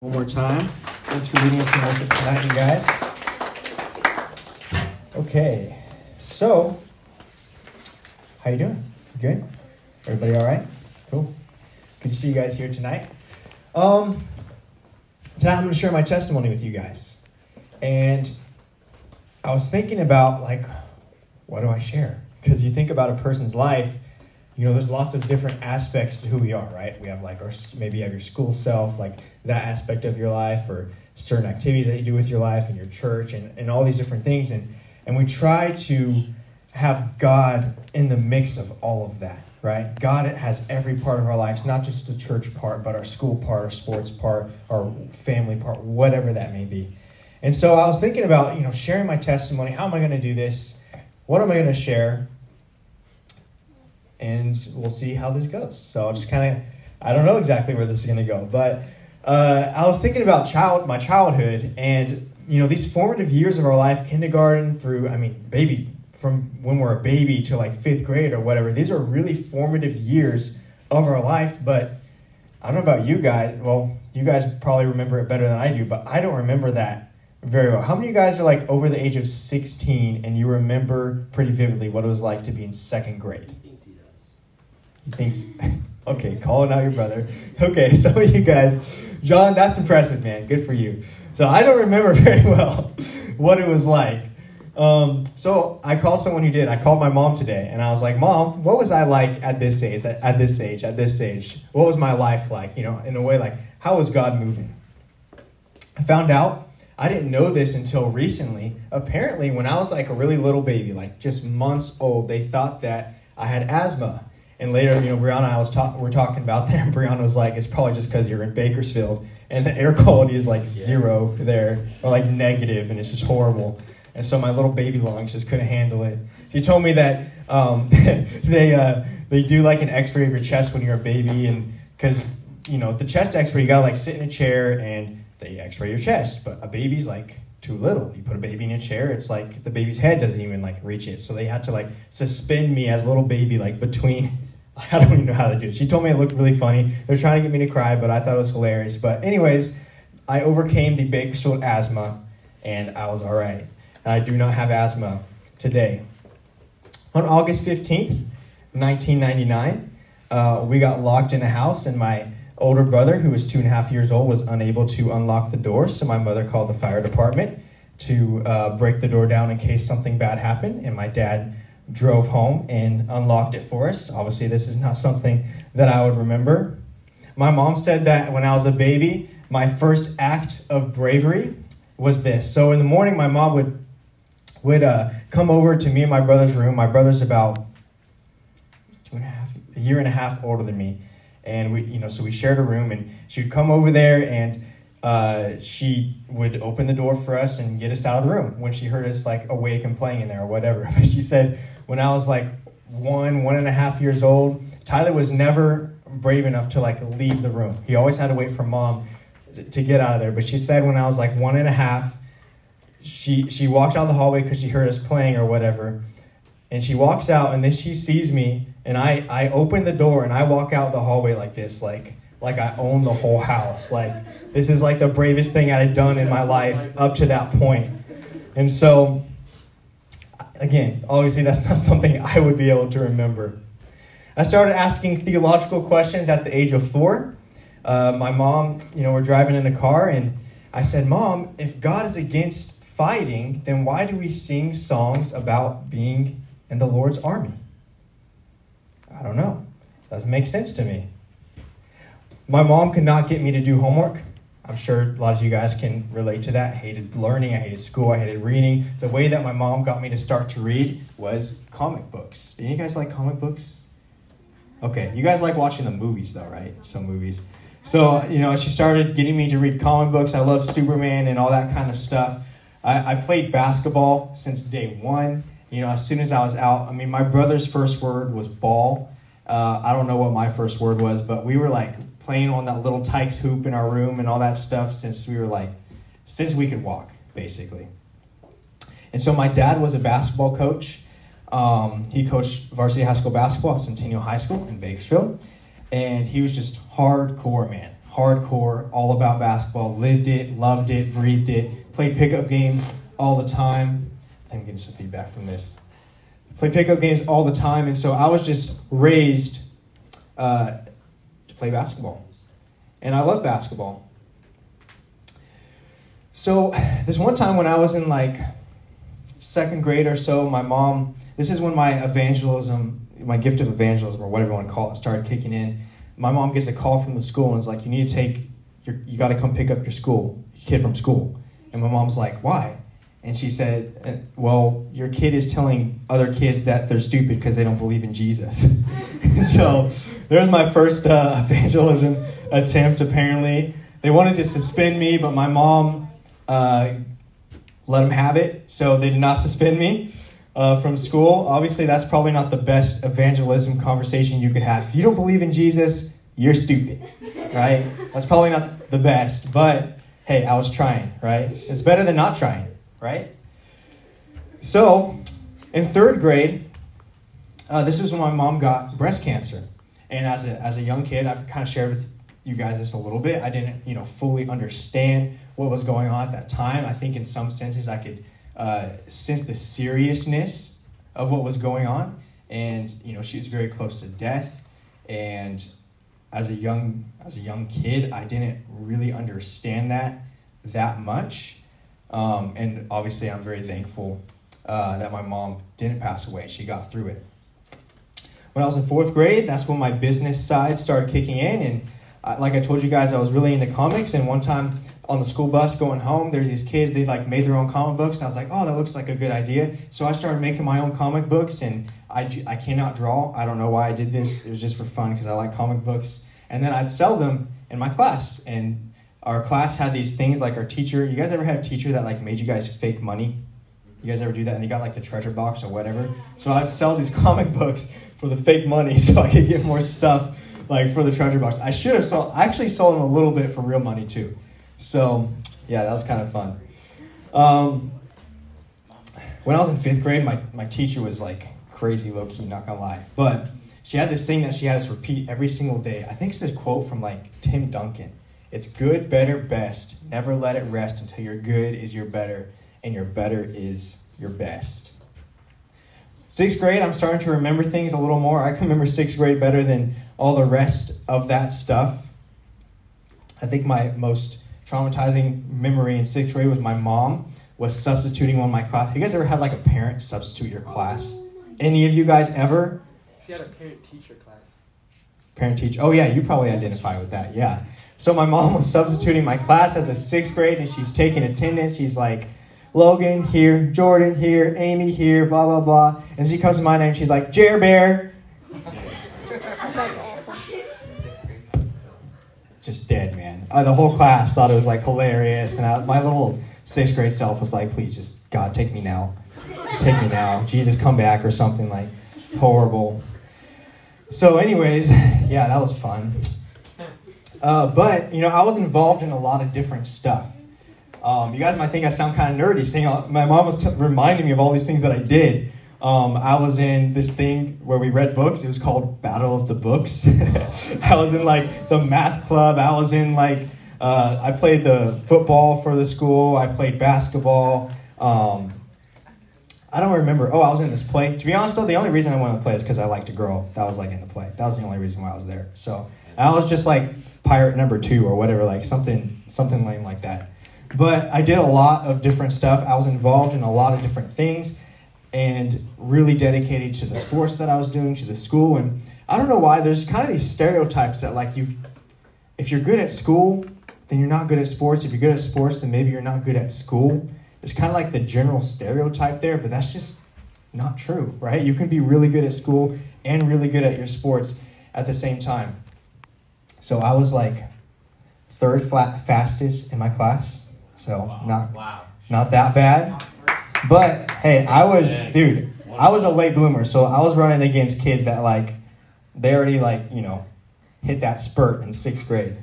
One more time. Thanks for leading us in worship tonight, you guys. Okay, so how you doing? Good. Everybody all right? Cool. Good to see you guys here tonight. Um, tonight I'm going to share my testimony with you guys, and I was thinking about like, what do I share? Because you think about a person's life you know, there's lots of different aspects to who we are, right? We have like our maybe you have your school self, like that aspect of your life, or certain activities that you do with your life and your church, and, and all these different things, and and we try to have God in the mix of all of that, right? God has every part of our lives, not just the church part, but our school part, our sports part, our family part, whatever that may be. And so I was thinking about, you know, sharing my testimony. How am I going to do this? What am I going to share? And we'll see how this goes. So I'll just kind of, I don't know exactly where this is going to go, but uh, I was thinking about child, my childhood, and you know these formative years of our life, kindergarten through, I mean, baby, from when we're a baby to like fifth grade or whatever. These are really formative years of our life, but I don't know about you guys. Well, you guys probably remember it better than I do, but I don't remember that very well. How many of you guys are like over the age of 16 and you remember pretty vividly what it was like to be in second grade? Thinks, okay, calling out your brother. Okay, of you guys, John, that's impressive, man. Good for you. So I don't remember very well what it was like. Um, so I called someone who did. I called my mom today, and I was like, "Mom, what was I like at this age? At, at this age? At this age? What was my life like? You know, in a way, like how was God moving?" I found out I didn't know this until recently. Apparently, when I was like a really little baby, like just months old, they thought that I had asthma. And later, you know, Brianna and I was talk, we're talking about that, and Brianna was like, "It's probably just because you're in Bakersfield and the air quality is like zero there, or like negative, and it's just horrible." And so my little baby lungs just couldn't handle it. She told me that um, they uh, they do like an X-ray of your chest when you're a baby, and because you know the chest X-ray, you gotta like sit in a chair and they X-ray your chest, but a baby's like too little. You put a baby in a chair, it's like the baby's head doesn't even like reach it. So they had to like suspend me as a little baby like between I don't even know how to do it. She told me it looked really funny. They're trying to get me to cry, but I thought it was hilarious. But anyways, I overcame the Bakersfield asthma, and I was all right. And I do not have asthma today. On August 15th, 1999, uh, we got locked in a house, and my older brother, who was two and a half years old, was unable to unlock the door. So my mother called the fire department to uh, break the door down in case something bad happened. And my dad drove home and unlocked it for us. Obviously, this is not something that I would remember. My mom said that when I was a baby, my first act of bravery was this. So in the morning, my mom would would uh, come over to me and my brother's room. My brother's about two and a half, a year and a half older than me, and we, you know, so we shared a room. And she would come over there and uh, she would open the door for us and get us out of the room when she heard us like awake and playing in there or whatever. But she said when I was like one, one and a half years old, Tyler was never brave enough to like leave the room. He always had to wait for mom to get out of there. But she said when I was like one and a half, she she walked out the hallway because she heard us playing or whatever, and she walks out and then she sees me and I I open the door and I walk out the hallway like this like like I own the whole house like this is like the bravest thing I had done in my life up to that point, and so again, obviously that's not something I would be able to remember. I started asking theological questions at the age of four. Uh, my mom, you know, we're driving in a car, and I said, Mom, if God is against fighting, then why do we sing songs about being in the Lord's army? I don't know. Doesn't make sense to me. My mom could not get me to do homework. I'm sure a lot of you guys can relate to that. I hated learning, I hated school, I hated reading. The way that my mom got me to start to read was comic books. Do you guys like comic books? Okay, you guys like watching the movies though, right? Some movies. So, you know, she started getting me to read comic books. I love Superman and all that kind of stuff. I, I played basketball since day one. You know, as soon as I was out, I mean, my brother's first word was ball. Uh, I don't know what my first word was, but we were like playing on that Little Tikes hoop in our room and all that stuff since we were like, since we could walk, basically. And so my dad was a basketball coach. Um, he coached varsity high school basketball at Centennial High School in Bakersfield. And he was just hardcore, man. hardcore, all about basketball, lived it, loved it, breathed it, played pickup games all the time. I'm getting some feedback from this. Played pickup games all the time, and so I was just raised uh, play basketball. And I love basketball. So, this one time when I was in like second grade or so, my mom, this is when my evangelism, my gift of evangelism, or whatever you want to call it, started kicking in. My mom gets a call from the school and is like, You need to take, your, you got to come pick up your school, your kid from school. And my mom's like, Why? And she said, uh, Well, your kid is telling other kids that they're stupid because they don't believe in Jesus. so there's my first uh, evangelism attempt, apparently. They wanted to suspend me, but my mom uh, let them have it, so they did not suspend me. Uh, from school. Obviously, that's probably not the best evangelism conversation you could have. If you don't believe in Jesus, you're stupid, right? That's probably not the best, but hey, I was trying, right? It's better than not trying right? So, in third grade, uh, this is when my mom got breast cancer. And as a, as a young kid, I've kind of shared with you guys this a little bit. I didn't, you know, fully understand what was going on at that time. I think in some senses I could uh, sense the seriousness of what was going on. And, you know, she was very close to death. And as a young as a young kid, I didn't really understand that that much. Um, and obviously, I'm very thankful uh, that my mom didn't pass away. She got through it. When I was in fourth grade, that's when my business side started kicking in. And I, like I told you guys, I was really into comics. And one time on the school bus going home, there's these kids, they like made their own comic books. I was like, oh, that looks like a good idea. So I started making my own comic books. And I, do, I cannot draw. I don't know why I did this. It was just for fun because I like comic books. And then I'd sell them in my class. And our class had these things like our teacher. You guys ever had a teacher that like made you guys fake money? You guys ever do that? And you got like the treasure box or whatever. So I'd sell these comic books for the fake money so I could get more stuff like for the treasure box. I should have sold. I actually sold them a little bit for real money too. So yeah, that was kind of fun. Um, when I was in fifth grade, my, my teacher was like crazy low key, not gonna lie. But she had this thing that she had us repeat every single day. I think it's a quote from like Tim Duncan. It's good, better, best. Never let it rest until your good is your better and your better is your best. Sixth grade, I'm starting to remember things a little more. I can remember sixth grade better than all the rest of that stuff. I think my most traumatizing memory in sixth grade was my mom was substituting one of my class. You guys ever had like a parent substitute your class? Oh Any of you guys ever? She had a parent teacher class. Parent teacher. Oh yeah, you probably identify with that. Yeah. So my mom was substituting my class as a sixth grade, and she's taking attendance. She's like, Logan here, Jordan here, Amy here, blah blah blah. And she comes to my name. She's like, Jer Bear. Just dead, man. Uh, the whole class thought it was like hilarious, and I, my little sixth grade self was like, "Please, just God, take me now, take me now, Jesus, come back," or something like horrible. So, anyways, yeah, that was fun. Uh, but, you know, I was involved in a lot of different stuff. Um, you guys might think I sound kind of nerdy, saying my mom was t- reminding me of all these things that I did. Um, I was in this thing where we read books. It was called Battle of the Books. I was in like the math club. I was in like uh, I played the football for the school. I played basketball. Um, I don't remember. Oh, I was in this play. To be honest, though, the only reason I went to play is because I liked a girl. That was like in the play. That was the only reason why I was there. So I was just like pirate number two or whatever, like something something lame like that. But I did a lot of different stuff. I was involved in a lot of different things and really dedicated to the sports that I was doing, to the school. And I don't know why, there's kind of these stereotypes that like you if you're good at school, then you're not good at sports. If you're good at sports, then maybe you're not good at school. It's kind of like the general stereotype there, but that's just not true, right? You can be really good at school and really good at your sports at the same time. So I was like third flat fastest in my class. So wow. not wow. not that bad. But hey, I was dude, I was a late bloomer, so I was running against kids that like they already like, you know, hit that spurt in sixth grade.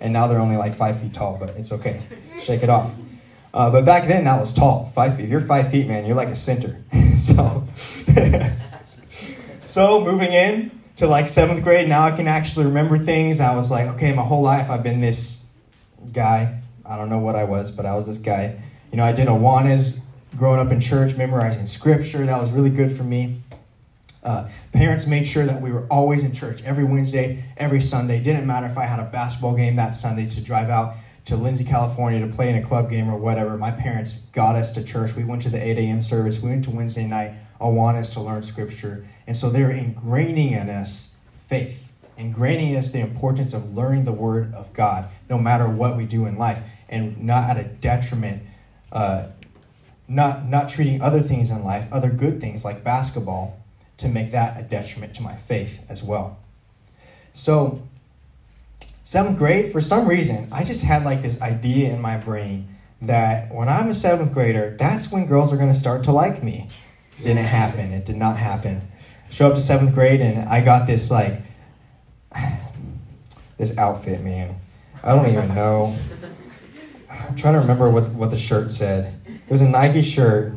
And now they're only like five feet tall, but it's okay. Shake it off. Uh, but back then that was tall. Five feet. If you're five feet, man, you're like a center. so so moving in, to like seventh grade. Now I can actually remember things. I was like, okay, my whole life I've been this guy. I don't know what I was, but I was this guy. You know, I did Awanas growing up in church, memorizing scripture. That was really good for me. Uh, parents made sure that we were always in church every Wednesday, every Sunday. Didn't matter if I had a basketball game that Sunday to drive out to Lindsay, California to play in a club game or whatever. My parents got us to church. We went to the 8 a.m. service. We went to Wednesday night. I want to learn scripture. And so they're ingraining in us faith, ingraining in us the importance of learning the word of God, no matter what we do in life, and not at a detriment, uh, not, not treating other things in life, other good things like basketball, to make that a detriment to my faith as well. So, seventh grade, for some reason, I just had like this idea in my brain that when I'm a seventh grader, that's when girls are going to start to like me. Didn't happen. It did not happen. Show up to seventh grade, and I got this like this outfit, man. I don't even know. I'm trying to remember what what the shirt said. It was a Nike shirt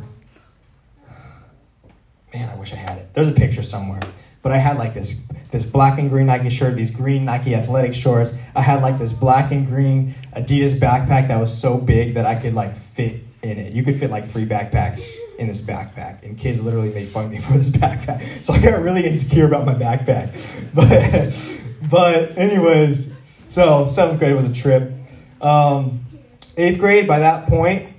Man, I wish I had it. There's a picture somewhere. But I had like this this black and green Nike shirt, these green Nike athletic shorts. I had like this black and green Adidas backpack that was so big that I could like fit in it. You could fit like three backpacks in this backpack. And kids literally made fun of me for this backpack. So I got really insecure about my backpack. But but anyways, so seventh grade was a trip. Um, eighth grade, by that point,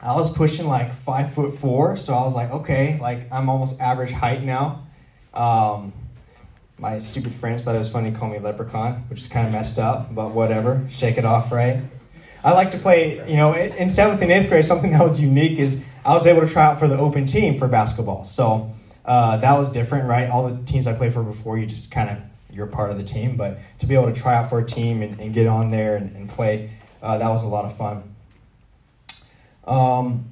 I was pushing like five foot four, so I was like, okay, like I'm almost average height now. Um, my stupid friends thought it was funny to call me leprechaun, which is kind of messed up, but whatever. Shake it off, right? I like to play, you know, in seventh and eighth grade, something that was unique is I was able to try out for the open team for basketball. So uh, that was different, right? All the teams I played for before, you just kind of, you're part of the team. But to be able to try out for a team and, and get on there and, and play, uh, that was a lot of fun. Um,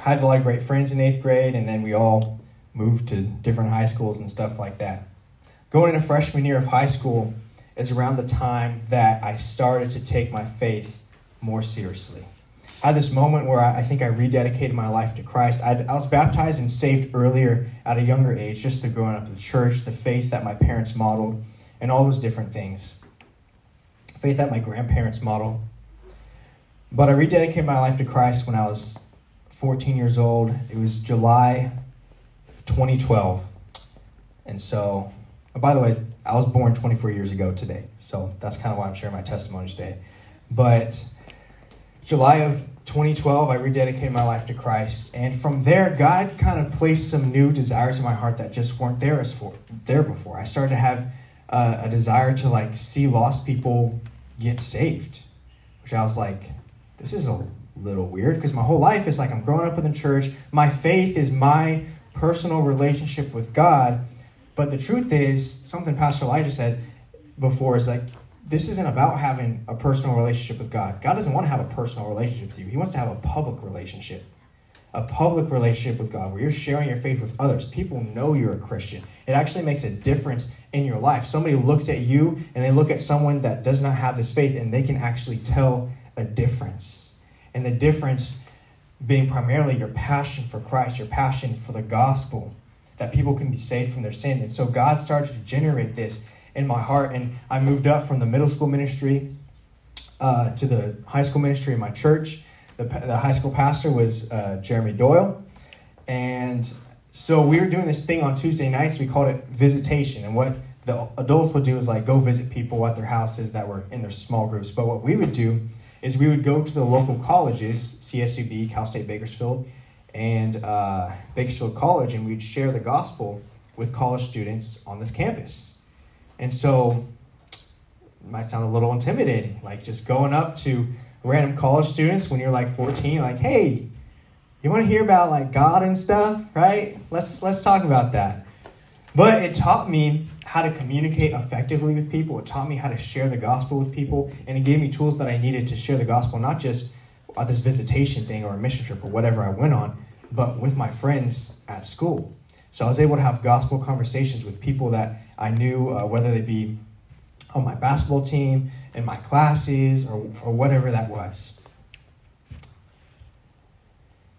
had a lot of great friends in eighth grade, and then we all moved to different high schools and stuff like that. Going into freshman year of high school is around the time that I started to take my faith more seriously. I had this moment where I, I think I rededicated my life to Christ. I'd, i was baptized and saved earlier at a younger age, just through growing up in the church, the faith that my parents modeled, and all those different things. Faith that my grandparents modeled. But I rededicated my life to Christ when I was 14 years old. It was July 2012. And so, oh, by the way, I was born 24 years ago today. So that's kind of why I'm sharing my testimony today. But July of 2012, I rededicated my life to Christ. And from there, God kind of placed some new desires in my heart that just weren't there, as for, there before. I started to have uh, a desire to like see lost people get saved, which I was like, this is a little weird because my whole life is like I'm growing up in the church. My faith is my personal relationship with God. But the truth is, something Pastor Elijah said before is like, this isn't about having a personal relationship with God. God doesn't want to have a personal relationship with you, He wants to have a public relationship. A public relationship with God where you're sharing your faith with others. People know you're a Christian. It actually makes a difference in your life. Somebody looks at you and they look at someone that does not have this faith and they can actually tell a difference. And the difference being primarily your passion for Christ, your passion for the gospel, that people can be saved from their sin. And so God started to generate this in my heart. And I moved up from the middle school ministry uh, to the high school ministry in my church. The, the high school pastor was uh, Jeremy Doyle. And so we were doing this thing on Tuesday nights. We called it visitation. And what the adults would do is like go visit people at their houses that were in their small groups. But what we would do is we would go to the local colleges, CSUB, Cal State Bakersfield, and uh, Bakersfield College, and we'd share the gospel with college students on this campus. And so it might sound a little intimidating, like just going up to random college students when you're like 14, like, hey, you want to hear about like God and stuff, right? Let's let's talk about that. But it taught me how to communicate effectively with people. It taught me how to share the gospel with people, and it gave me tools that I needed to share the gospel, not just at this visitation thing or a mission trip or whatever I went on, but with my friends at school. So I was able to have gospel conversations with people that I knew, uh, whether they be on my basketball team, in my classes, or, or whatever that was.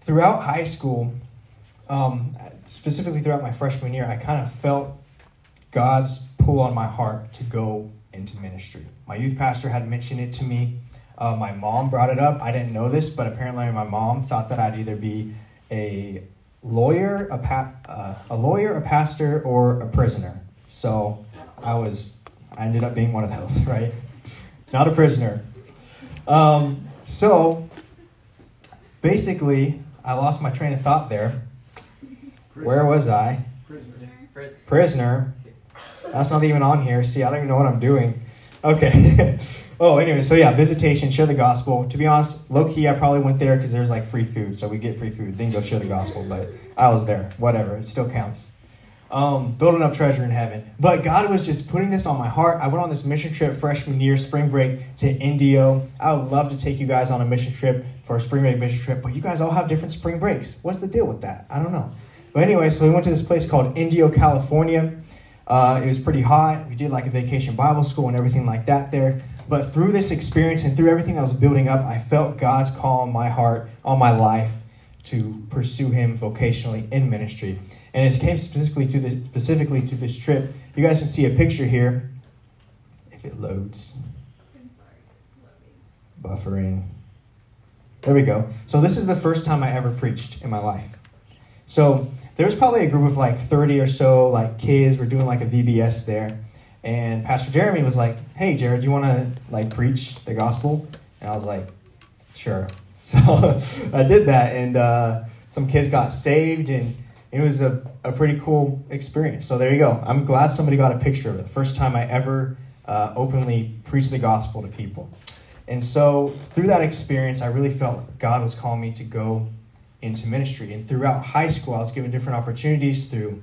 Throughout high school, um, specifically throughout my freshman year, I kind of felt God's pull on my heart to go into ministry. My youth pastor had mentioned it to me. Uh, my mom brought it up. I didn't know this, but apparently my mom thought that I'd either be a lawyer, a, pa- uh, a lawyer, a pastor, or a prisoner. So I was, I ended up being one of those, right? Not a prisoner. Um, so basically, I lost my train of thought there. Where was I? Prisoner. Prisoner. That's not even on here. See, I don't even know what I'm doing. Okay. oh, anyway, so yeah, visitation, share the gospel. To be honest, low key, I probably went there because there's like free food, so we get free food. Then go share the gospel, but I was there. Whatever, it still counts. Um, building up treasure in heaven. But God was just putting this on my heart. I went on this mission trip freshman year, spring break to Indio. I would love to take you guys on a mission trip for a spring break mission trip, but you guys all have different spring breaks. What's the deal with that? I don't know. But anyway, so we went to this place called Indio, California. Uh, it was pretty hot. We did like a vacation Bible school and everything like that there. But through this experience and through everything that was building up, I felt God's call on my heart, on my life, to pursue Him vocationally in ministry. And it came specifically to the specifically to this trip. You guys can see a picture here, if it loads. Buffering. There we go. So this is the first time I ever preached in my life. So there was probably a group of like 30 or so like kids. We're doing like a VBS there. And Pastor Jeremy was like, hey, Jared, you want to like preach the gospel? And I was like, sure. So I did that. And uh, some kids got saved and it was a, a pretty cool experience. So there you go. I'm glad somebody got a picture of it. The first time I ever uh, openly preached the gospel to people. And so through that experience, I really felt God was calling me to go into ministry. And throughout high school, I was given different opportunities through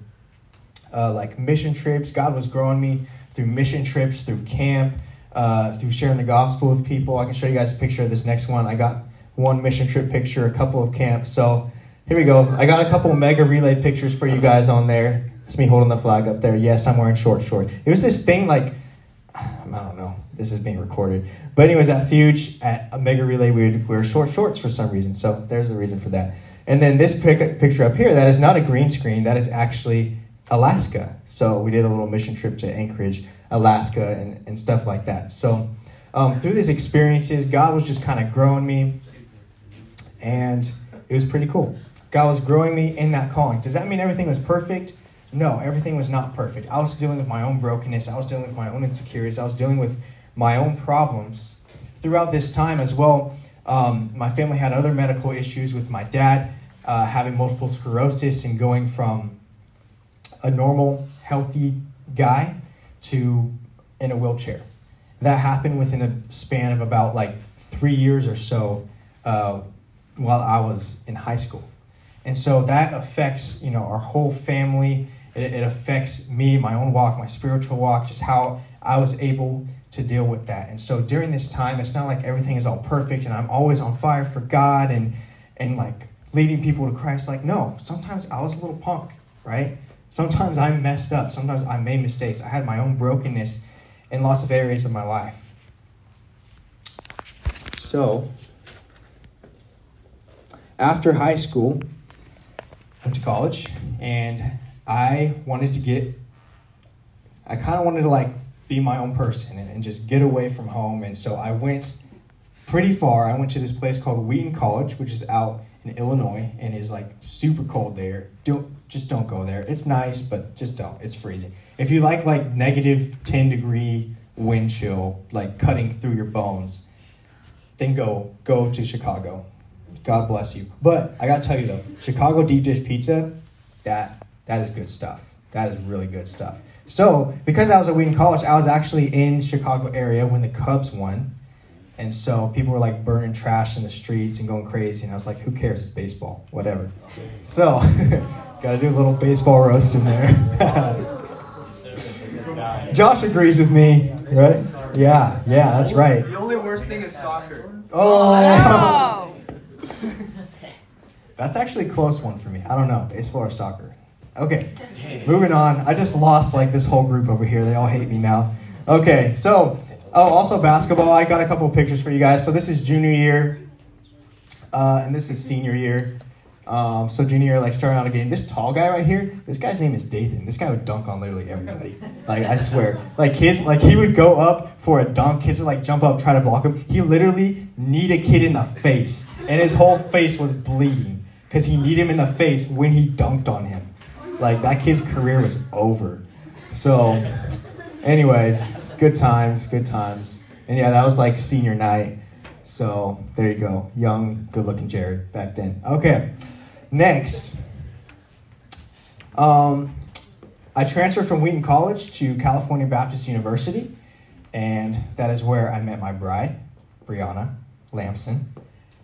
uh, like mission trips. God was growing me through mission trips, through camp, uh, through sharing the gospel with people. I can show you guys a picture of this next one. I got one mission trip picture, a couple of camps. So here we go. I got a couple mega relay pictures for you guys on there. It's me holding the flag up there. Yes, I'm wearing short short. It was this thing like I don't know. This is being recorded. But anyways, at Fuge at a mega relay, we would wear short shorts for some reason. So there's the reason for that. And then this pic- picture up here, that is not a green screen. That is actually Alaska. So we did a little mission trip to Anchorage, Alaska, and, and stuff like that. So um, through these experiences, God was just kind of growing me, and it was pretty cool. God was growing me in that calling. Does that mean everything was perfect? No, everything was not perfect. I was dealing with my own brokenness. I was dealing with my own insecurities. I was dealing with my own problems. Throughout this time as well, um, my family had other medical issues with my dad uh, having multiple sclerosis and going from a normal, healthy guy to in a wheelchair. That happened within a span of about like three years or so uh, while I was in high school. And so that affects, you know, our whole family. It, it affects me, my own walk, my spiritual walk, just how I was able to deal with that. And so during this time, it's not like everything is all perfect and I'm always on fire for God and and like leading people to Christ. Like, no, sometimes I was a little punk, right? Sometimes I messed up. Sometimes I made mistakes. I had my own brokenness in lots of areas of my life. So, after high school, went to college, and I wanted to get, I kind of wanted to like be my own person and, and just get away from home. And so I went pretty far. I went to this place called Wheaton College, which is out in Illinois and is like super cold there. Don't just don't go there. It's nice, but just don't. It's freezing. If you like like negative 10 degree wind chill, like cutting through your bones, then go go to Chicago. God bless you. But I gotta tell you though, Chicago deep dish pizza, that that is good stuff. That is really good stuff. So because I was at Wheaton College, I was actually in Chicago area when the Cubs won. And so people were like burning trash in the streets and going crazy. And I was like, who cares? It's baseball. Whatever. So, got to do a little baseball roast in there. Josh agrees with me, right? Yeah, yeah, that's right. The only worst thing is soccer. Oh! That's actually a close one for me. I don't know, baseball or soccer. Okay, moving on. I just lost like this whole group over here. They all hate me now. Okay, so Oh, also basketball. I got a couple of pictures for you guys. So this is junior year, uh, and this is senior year. Um, so junior year, like starting out a game, this tall guy right here, this guy's name is Dathan. This guy would dunk on literally everybody. Like I swear, like kids, like he would go up for a dunk. Kids would like jump up, try to block him. He literally kneed a kid in the face, and his whole face was bleeding because he kneed him in the face when he dunked on him. Like that kid's career was over. So, anyways, good times, good times, and yeah, that was like senior night. So there you go, young, good-looking Jared back then. Okay. Next, um, I transferred from Wheaton College to California Baptist University, and that is where I met my bride, Brianna Lamson.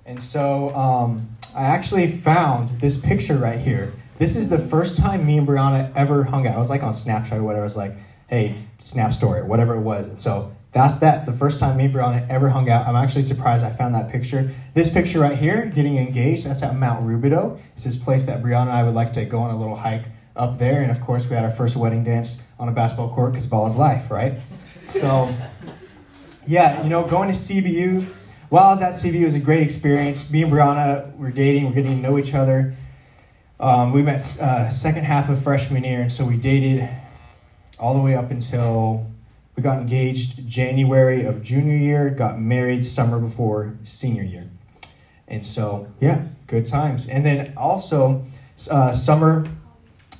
And so um, I actually found this picture right here. This is the first time me and Brianna ever hung out. I was like on Snapchat or whatever. I was like, hey, Snap Story, whatever it was. And so that's that. The first time me and Brianna ever hung out. I'm actually surprised I found that picture. This picture right here, getting engaged, that's at Mount Rubidoux. It's this place that Brianna and I would like to go on a little hike up there. And of course, we had our first wedding dance on a basketball court because ball is life, right? So, yeah, you know, going to CBU. While I was at CBU, was a great experience. Me and Brianna were dating, we're getting to know each other. Um, we met uh, second half of freshman year, and so we dated all the way up until we got engaged January of junior year, got married summer before senior year. And so, yeah, good times. And then also, uh, summer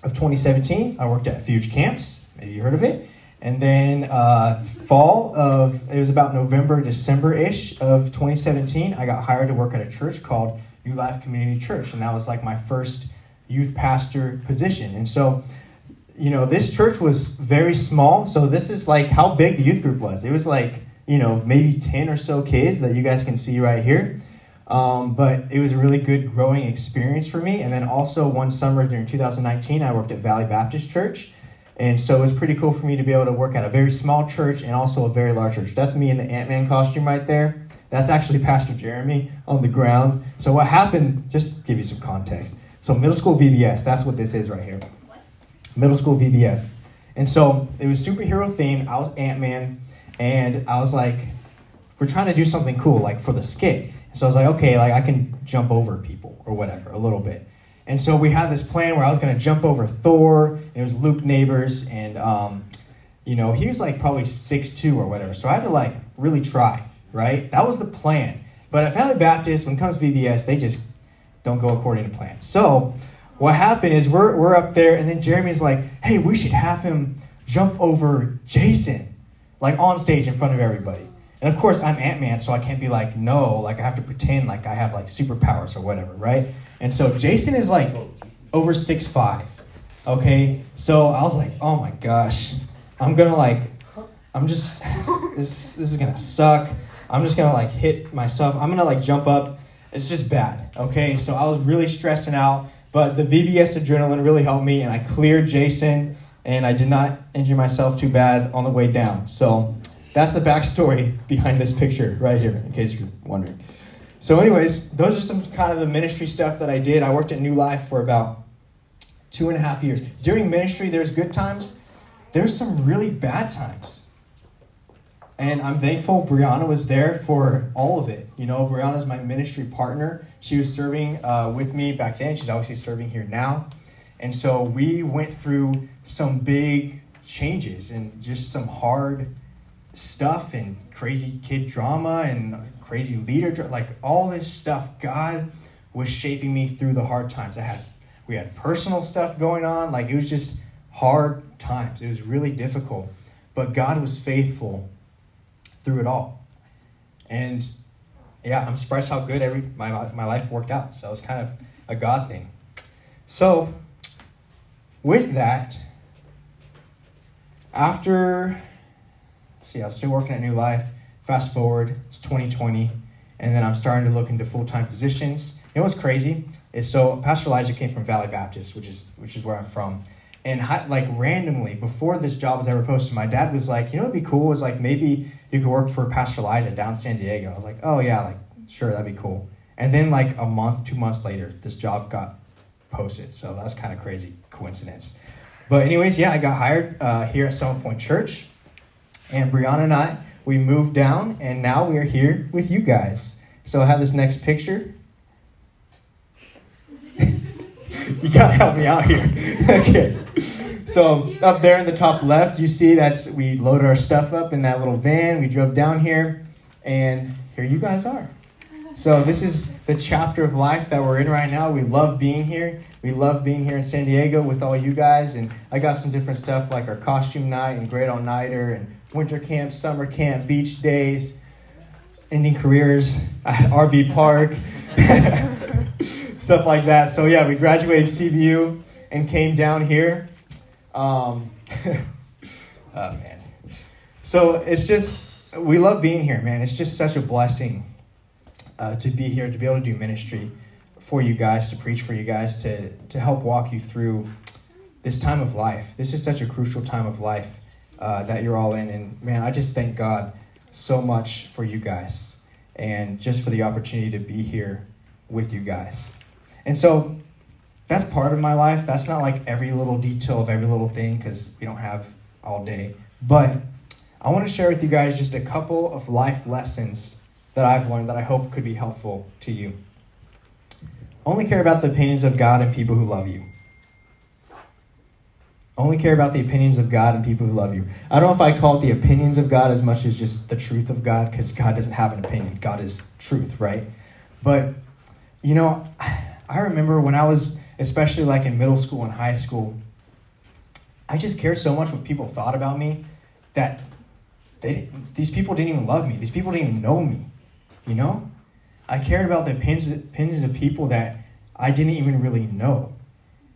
of 2017, I worked at Fuge Camps. Maybe you heard of it. And then uh, fall of, it was about November, December ish of 2017, I got hired to work at a church called New Life Community Church. And that was like my first youth pastor position. And so, you know, this church was very small. So this is like how big the youth group was. It was like, you know, maybe 10 or so kids that you guys can see right here. Um, but it was a really good growing experience for me. And then also one summer during 2019, I worked at Valley Baptist Church. And so it was pretty cool for me to be able to work at a very small church and also a very large church. That's me in the Ant Man costume right there. That's actually Pastor Jeremy on the ground. So what happened, just give you some context. So middle school VBS, that's what this is right here middle school VBS. And so it was superhero themed. I was Ant Man, and I was like, we're trying to do something cool, like for the skit. So I was like, okay, like I can jump over people or whatever a little bit. And so we had this plan where I was going to jump over Thor, and it was Luke Neighbors, and um, you know he was like probably six two or whatever. So I had to like really try, right? That was the plan. But at Valley Baptist, when it comes to VBS, they just don't go according to plan. So what happened is we're, we're up there, and then Jeremy's like, hey, we should have him jump over Jason, like on stage in front of everybody. And of course, I'm Ant Man, so I can't be like, no, like I have to pretend like I have like superpowers or whatever, right? And so Jason is like over six five. Okay, so I was like, oh my gosh, I'm gonna like, I'm just, this this is gonna suck. I'm just gonna like hit myself. I'm gonna like jump up. It's just bad. Okay, so I was really stressing out. But the VBS adrenaline really helped me, and I cleared Jason, and I did not injure myself too bad on the way down. So that's the backstory behind this picture right here, in case you're wondering. So, anyways, those are some kind of the ministry stuff that I did. I worked at New Life for about two and a half years. During ministry, there's good times, there's some really bad times. And I'm thankful Brianna was there for all of it. You know, Brianna's my ministry partner. She was serving uh, with me back then. She's obviously serving here now. And so we went through some big changes and just some hard stuff and crazy kid drama and crazy leader like all this stuff god was shaping me through the hard times i had we had personal stuff going on like it was just hard times it was really difficult but god was faithful through it all. And yeah, I'm surprised how good every my, my life worked out. So it was kind of a God thing. So with that, after see, I was still working at New Life. Fast forward, it's 2020, and then I'm starting to look into full time positions. You know what's crazy is so Pastor Elijah came from Valley Baptist, which is which is where I'm from. And like randomly, before this job was ever posted, my dad was like, you know, what'd be cool is like maybe you could work for Pastor Elijah down San Diego. I was like, oh yeah, like sure, that'd be cool. And then like a month, two months later, this job got posted. So that's kind of crazy coincidence. But anyways, yeah, I got hired uh, here at Summit Point Church, and Brianna and I we moved down, and now we are here with you guys. So I have this next picture. you gotta help me out here. okay. So up there in the top left, you see that's we loaded our stuff up in that little van. We drove down here, and here you guys are. So this is the chapter of life that we're in right now. We love being here. We love being here in San Diego with all you guys. And I got some different stuff like our costume night and great all nighter and winter camp, summer camp, beach days, ending careers at RB Park, stuff like that. So yeah, we graduated CBU and came down here. Um, oh man. So it's just we love being here, man. It's just such a blessing uh, to be here, to be able to do ministry for you guys, to preach for you guys, to, to help walk you through this time of life. This is such a crucial time of life uh, that you're all in. And man, I just thank God so much for you guys and just for the opportunity to be here with you guys. And so that's part of my life. That's not like every little detail of every little thing because we don't have all day. But I want to share with you guys just a couple of life lessons that I've learned that I hope could be helpful to you. Only care about the opinions of God and people who love you. Only care about the opinions of God and people who love you. I don't know if I call it the opinions of God as much as just the truth of God, because God doesn't have an opinion. God is truth, right? But, you know, I remember when I was, especially like in middle school and high school, I just cared so much what people thought about me that they, these people didn't even love me. These people didn't even know me. You know? I cared about the opinions of people that I didn't even really know.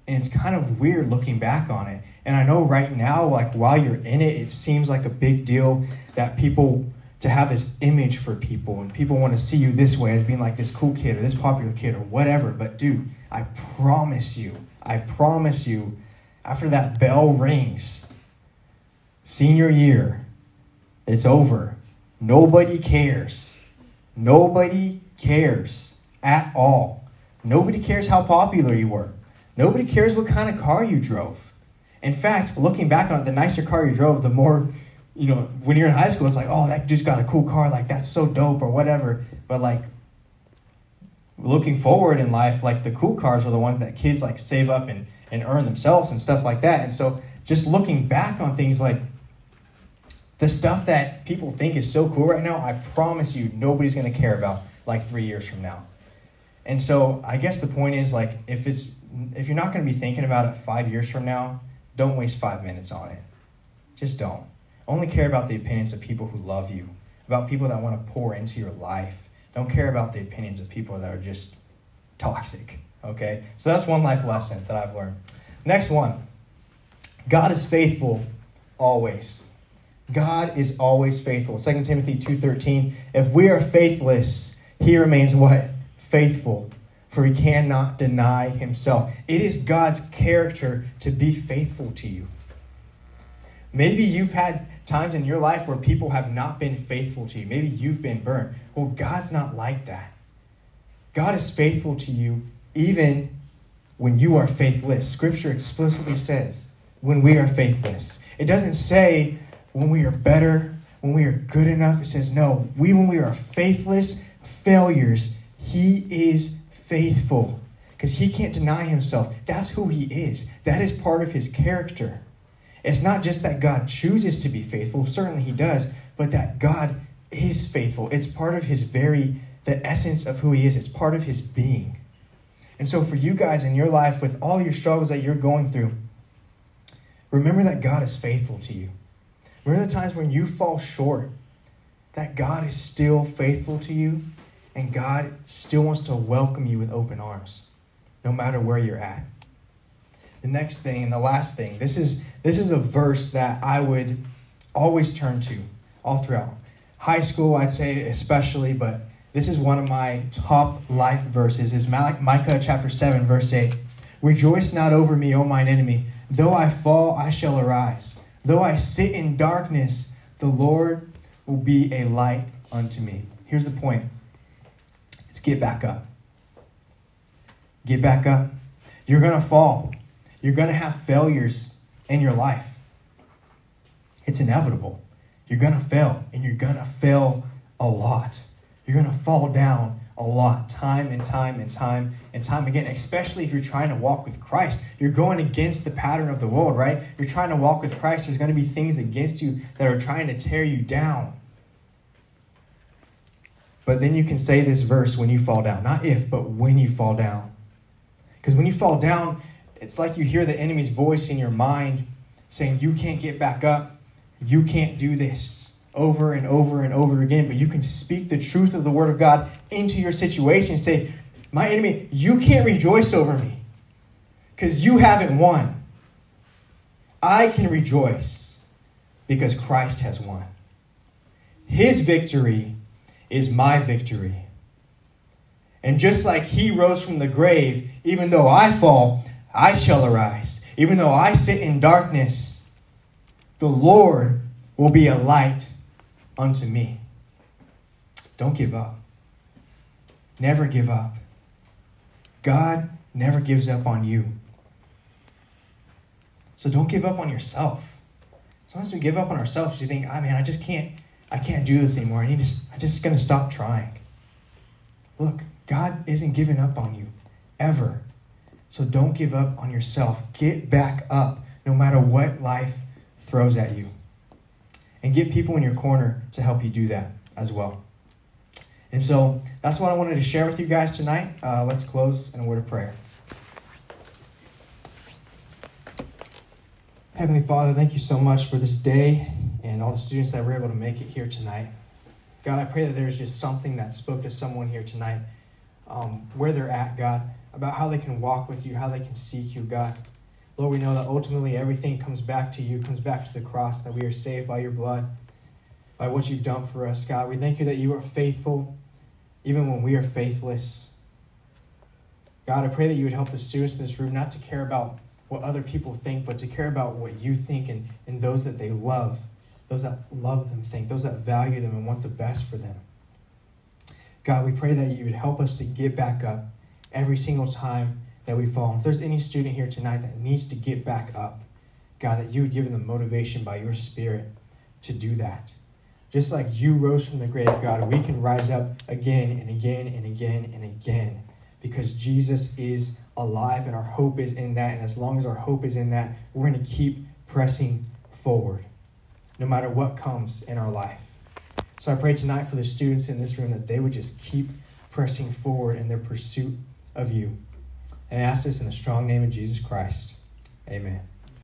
And it's kind of weird looking back on it. And I know right now, like while you're in it, it seems like a big deal that people to have this image for people and people want to see you this way as being like this cool kid or this popular kid or whatever. But dude, I promise you, I promise you, after that bell rings, senior year, it's over. Nobody cares Nobody cares at all. Nobody cares how popular you were. Nobody cares what kind of car you drove. In fact, looking back on it, the nicer car you drove, the more, you know, when you're in high school, it's like, oh, that just got a cool car, like that's so dope or whatever. But like looking forward in life, like the cool cars are the ones that kids like save up and, and earn themselves and stuff like that. And so just looking back on things like the stuff that people think is so cool right now, I promise you, nobody's to care about like three years from now. And so I guess the point is like if it's if you're not to be thinking about it five years from now, don't waste five minutes on it. Just don't. Only care about the opinions of people who love you, about people that want to pour into your life. Don't care about the opinions of people that are just toxic. Okay? So that's one life lesson that I've learned. Next one God is faithful always. God is always faithful. 2 Timothy 2:13, if we are faithless, he remains what? Faithful, for he cannot deny himself. It is God's character to be faithful to you. Maybe you've had times in your life where people have not been faithful to you. Maybe you've been burned. Well, God's not like that. God is faithful to you even when you are faithless. Scripture explicitly says, when we are faithless. It doesn't say when we are better, when we are good enough. It says, no, we, when we are faithless, failures, He is faithful because He can't deny Himself. That's who He is, that is part of His character. It's not just that God chooses to be faithful, certainly He does, but that God is faithful. It's part of His very, the essence of who He is, it's part of His being. And so, for you guys in your life, with all your struggles that you're going through, remember that God is faithful to you. Remember the times when you fall short, that God is still faithful to you and God still wants to welcome you with open arms, no matter where you're at. The next thing and the last thing, this is this is a verse that I would always turn to all throughout. High school, I'd say especially, but this is one of my top life verses is Micah chapter 7 verse 8. Rejoice not over me, O mine enemy, though I fall, I shall arise. Though I sit in darkness, the Lord will be a light unto me. Here's the point it's get back up. Get back up. You're going to fall. You're going to have failures in your life. It's inevitable. You're going to fail, and you're going to fail a lot. You're going to fall down a lot, time and time and time and time again, especially if you're trying to walk with Christ. You're going against the pattern of the world, right? You're trying to walk with Christ. There's going to be things against you that are trying to tear you down. But then you can say this verse when you fall down. Not if, but when you fall down. Because when you fall down, it's like you hear the enemy's voice in your mind saying, You can't get back up. You can't do this over and over and over again, but you can speak the truth of the Word of God into your situation. And say, My enemy, you can't rejoice over me because you haven't won. I can rejoice because Christ has won. His victory is my victory. And just like he rose from the grave, even though I fall, I shall arise. Even though I sit in darkness, the Lord will be a light unto me. Don't give up. Never give up. God never gives up on you. So don't give up on yourself. Sometimes we give up on ourselves. You think, ah, I oh, mean, I just can't, I can't do this anymore. I need to, I'm just going to stop trying. Look, God isn't giving up on you ever. So don't give up on yourself. Get back up no matter what life throws at you and get people in your corner to help you do that as well. And so that's what I wanted to share with you guys tonight. Uh, let's close in a word of prayer. Heavenly Father, thank you so much for this day and all the students that were able to make it here tonight. God, I pray that there's just something that spoke to someone here tonight, um, where they're at, God, about how they can walk with you, how they can seek you, God. Lord, we know that ultimately everything comes back to you, comes back to the cross, that we are saved by your blood, by what you've done for us, God. We thank you that you are faithful even when we are faithless. God, I pray that you would help the students in this room not to care about what other people think, but to care about what you think and, and those that they love, those that love them think, those that value them and want the best for them. God, we pray that you would help us to get back up every single time that we fall. If there's any student here tonight that needs to get back up, God, that you would give them the motivation by your Spirit to do that. Just like you rose from the grave, God, we can rise up again and again and again and again because Jesus is alive and our hope is in that. And as long as our hope is in that, we're going to keep pressing forward no matter what comes in our life. So I pray tonight for the students in this room that they would just keep pressing forward in their pursuit of you. And I ask this in the strong name of Jesus Christ. Amen.